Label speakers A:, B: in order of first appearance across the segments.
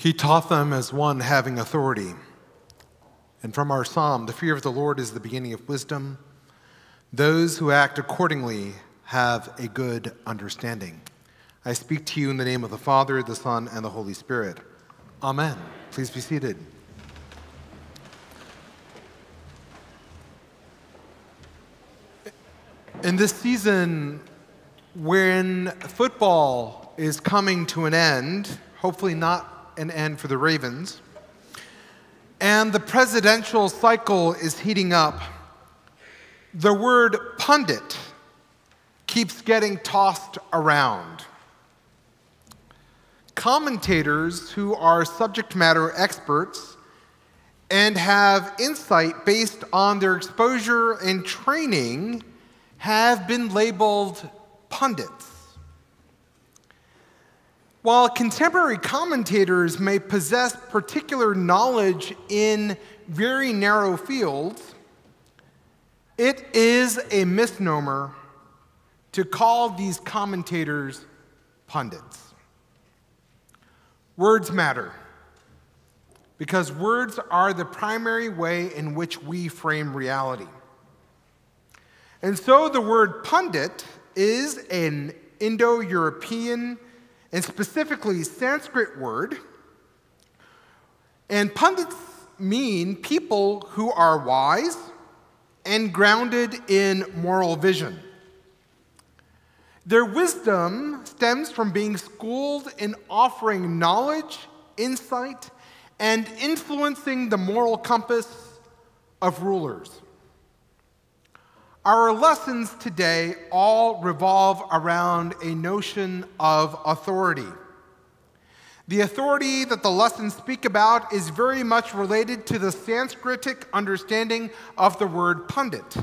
A: He taught them as one having authority. And from our psalm, the fear of the Lord is the beginning of wisdom. Those who act accordingly have a good understanding. I speak to you in the name of the Father, the Son, and the Holy Spirit. Amen. Please be seated. In this season, when football is coming to an end, hopefully not an end for the Ravens. And the presidential cycle is heating up. The word pundit keeps getting tossed around. Commentators who are subject matter experts and have insight based on their exposure and training have been labeled pundits. While contemporary commentators may possess particular knowledge in very narrow fields, it is a misnomer to call these commentators pundits. Words matter because words are the primary way in which we frame reality. And so the word pundit is an Indo European and specifically Sanskrit word. And pundits mean people who are wise and grounded in moral vision. Their wisdom stems from being schooled in offering knowledge, insight, and influencing the moral compass of rulers. Our lessons today all revolve around a notion of authority. The authority that the lessons speak about is very much related to the Sanskritic understanding of the word pundit.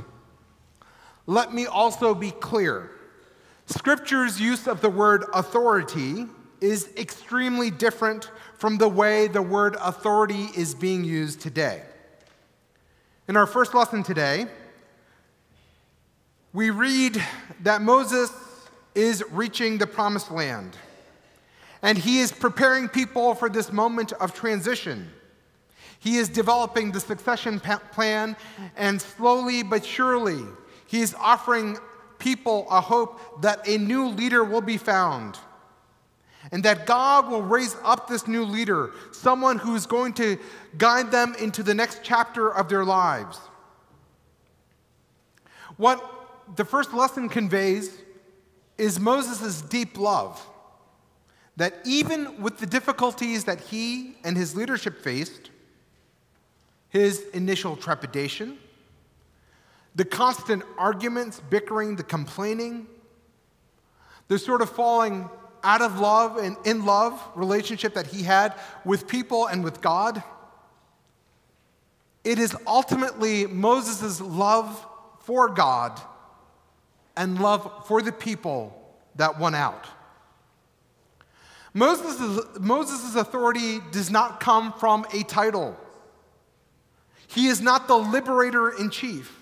A: Let me also be clear Scripture's use of the word authority is extremely different from the way the word authority is being used today. In our first lesson today, we read that Moses is reaching the promised land. And he is preparing people for this moment of transition. He is developing the succession plan, and slowly but surely, he is offering people a hope that a new leader will be found. And that God will raise up this new leader, someone who is going to guide them into the next chapter of their lives. What the first lesson conveys is Moses' deep love. That even with the difficulties that he and his leadership faced, his initial trepidation, the constant arguments, bickering, the complaining, the sort of falling out of love and in love relationship that he had with people and with God, it is ultimately Moses' love for God and love for the people that won out. Moses' Moses' authority does not come from a title. He is not the liberator in chief.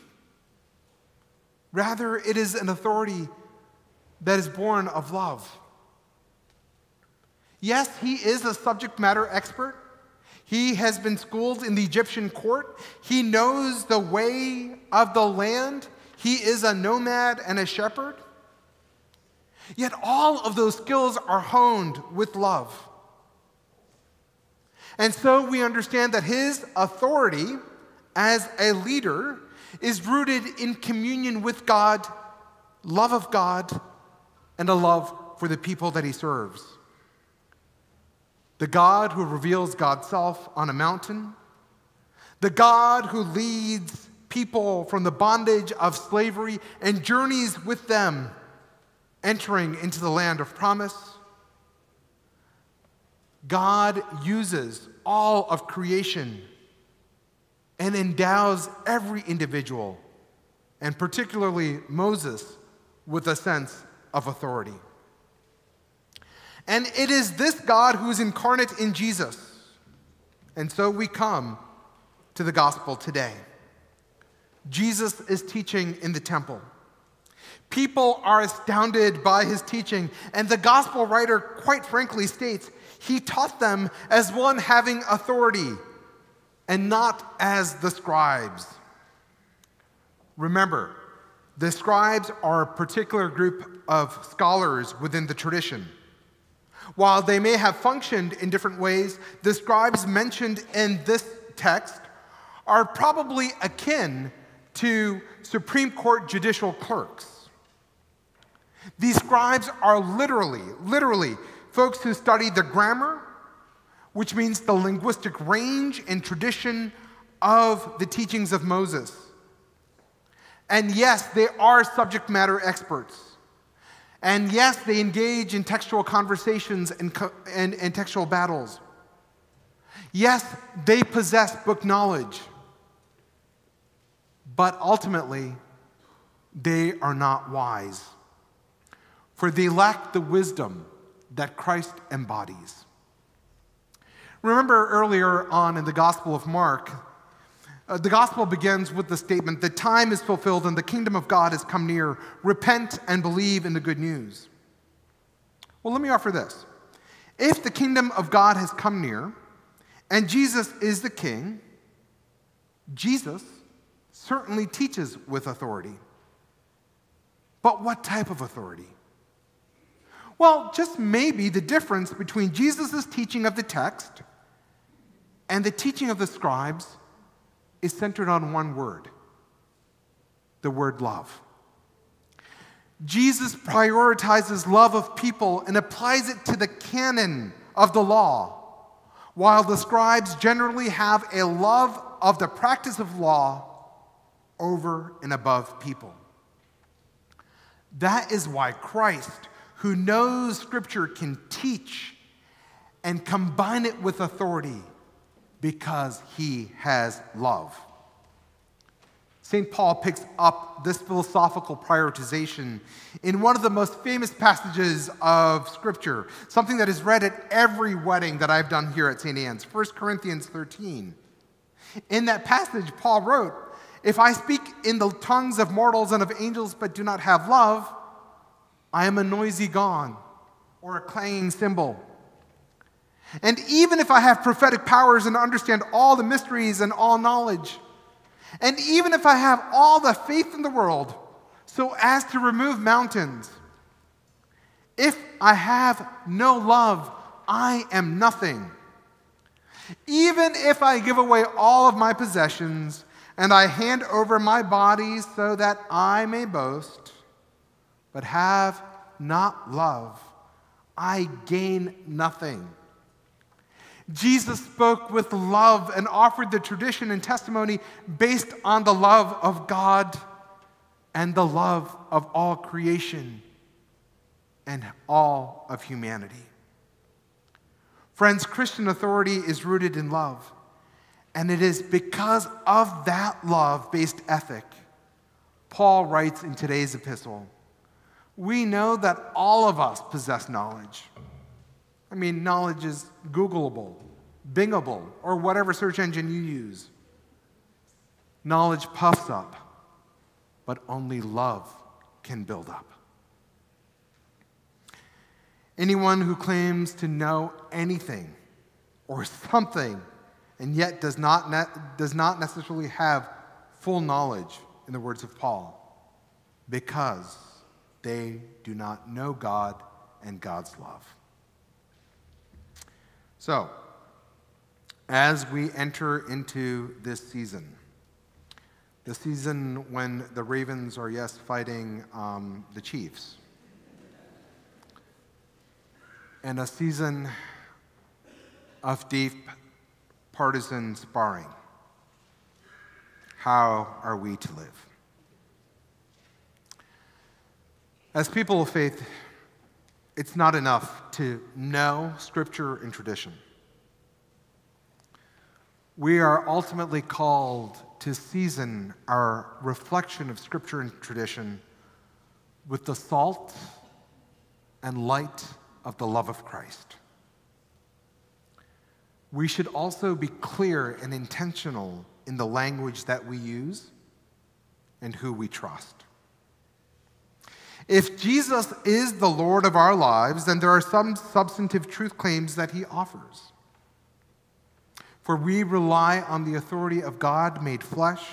A: Rather, it is an authority that is born of love. Yes, he is a subject matter expert. He has been schooled in the Egyptian court. He knows the way of the land he is a nomad and a shepherd. Yet all of those skills are honed with love. And so we understand that his authority as a leader is rooted in communion with God, love of God, and a love for the people that he serves. The God who reveals God's self on a mountain, the God who leads people from the bondage of slavery and journeys with them, entering into the land of promise. God uses all of creation and endows every individual, and particularly Moses, with a sense of authority. And it is this God who is incarnate in Jesus. And so we come to the gospel today. Jesus is teaching in the temple. People are astounded by his teaching, and the gospel writer, quite frankly, states He taught them as one having authority and not as the scribes. Remember, the scribes are a particular group of scholars within the tradition. While they may have functioned in different ways, the scribes mentioned in this text are probably akin to Supreme Court judicial clerks. These scribes are literally, literally folks who study the grammar, which means the linguistic range and tradition of the teachings of Moses. And yes, they are subject matter experts. And yes, they engage in textual conversations and, and, and textual battles. Yes, they possess book knowledge. But ultimately, they are not wise, for they lack the wisdom that Christ embodies. Remember earlier on in the Gospel of Mark, uh, the Gospel begins with the statement, The time is fulfilled and the kingdom of God has come near. Repent and believe in the good news. Well, let me offer this. If the kingdom of God has come near and Jesus is the king, Jesus certainly teaches with authority. But what type of authority? Well, just maybe the difference between Jesus' teaching of the text and the teaching of the scribes is centered on one word the word love. Jesus prioritizes love of people and applies it to the canon of the law, while the scribes generally have a love of the practice of law over and above people. That is why Christ, who knows Scripture, can teach and combine it with authority because he has love. St. Paul picks up this philosophical prioritization in one of the most famous passages of Scripture, something that is read at every wedding that I've done here at St. Anne's, 1 Corinthians 13. In that passage, Paul wrote, if I speak in the tongues of mortals and of angels but do not have love, I am a noisy gong or a clanging cymbal. And even if I have prophetic powers and understand all the mysteries and all knowledge, and even if I have all the faith in the world so as to remove mountains, if I have no love, I am nothing. Even if I give away all of my possessions and I hand over my body so that I may boast, but have not love, I gain nothing. Jesus spoke with love and offered the tradition and testimony based on the love of God and the love of all creation and all of humanity. Friends, Christian authority is rooted in love. And it is because of that love based ethic, Paul writes in today's epistle we know that all of us possess knowledge. I mean, knowledge is Googleable, Bingable, or whatever search engine you use. Knowledge puffs up, but only love can build up. Anyone who claims to know anything or something and yet does not, ne- does not necessarily have full knowledge, in the words of Paul, because they do not know God and God's love. So, as we enter into this season, the season when the Ravens are, yes, fighting um, the Chiefs, and a season of deep partisan sparring. How are we to live? As people of faith, it's not enough to know Scripture and tradition. We are ultimately called to season our reflection of Scripture and tradition with the salt and light of the love of Christ we should also be clear and intentional in the language that we use and who we trust. If Jesus is the Lord of our lives, then there are some substantive truth claims that he offers. For we rely on the authority of God made flesh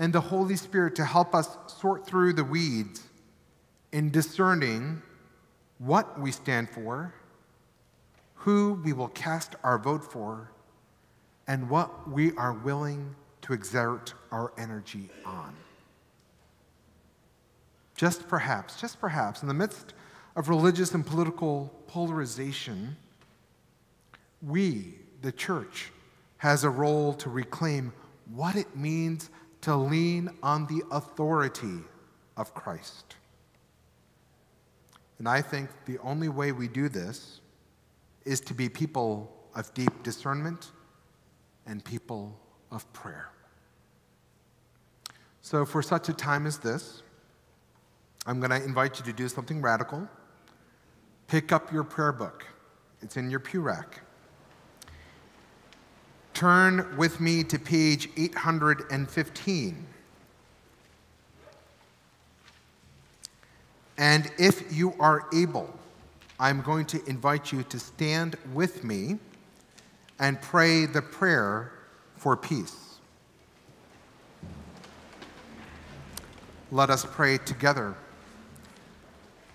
A: and the Holy Spirit to help us sort through the weeds in discerning what we stand for, who we will cast our vote for, and what we are willing to exert our energy on. Just perhaps, just perhaps, in the midst of religious and political polarization, we, the church, has a role to reclaim what it means to lean on the authority of Christ. And I think the only way we do this is to be people of deep discernment and people of prayer. So, for such a time as this, I'm going to invite you to do something radical. Pick up your prayer book, it's in your pew rack. Turn with me to page 815. And if you are able, I'm going to invite you to stand with me and pray the prayer for peace. Let us pray together.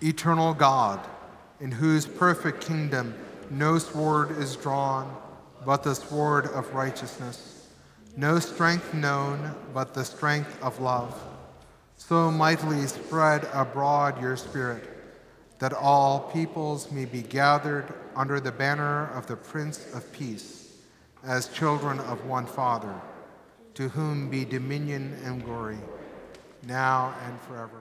A: Eternal God, in whose perfect kingdom no sword is drawn but the sword of righteousness, no strength known but the strength of love, so mightily spread abroad your spirit, that all peoples may be gathered under the banner of the Prince of Peace, as children of one Father, to whom be dominion and glory, now and forever.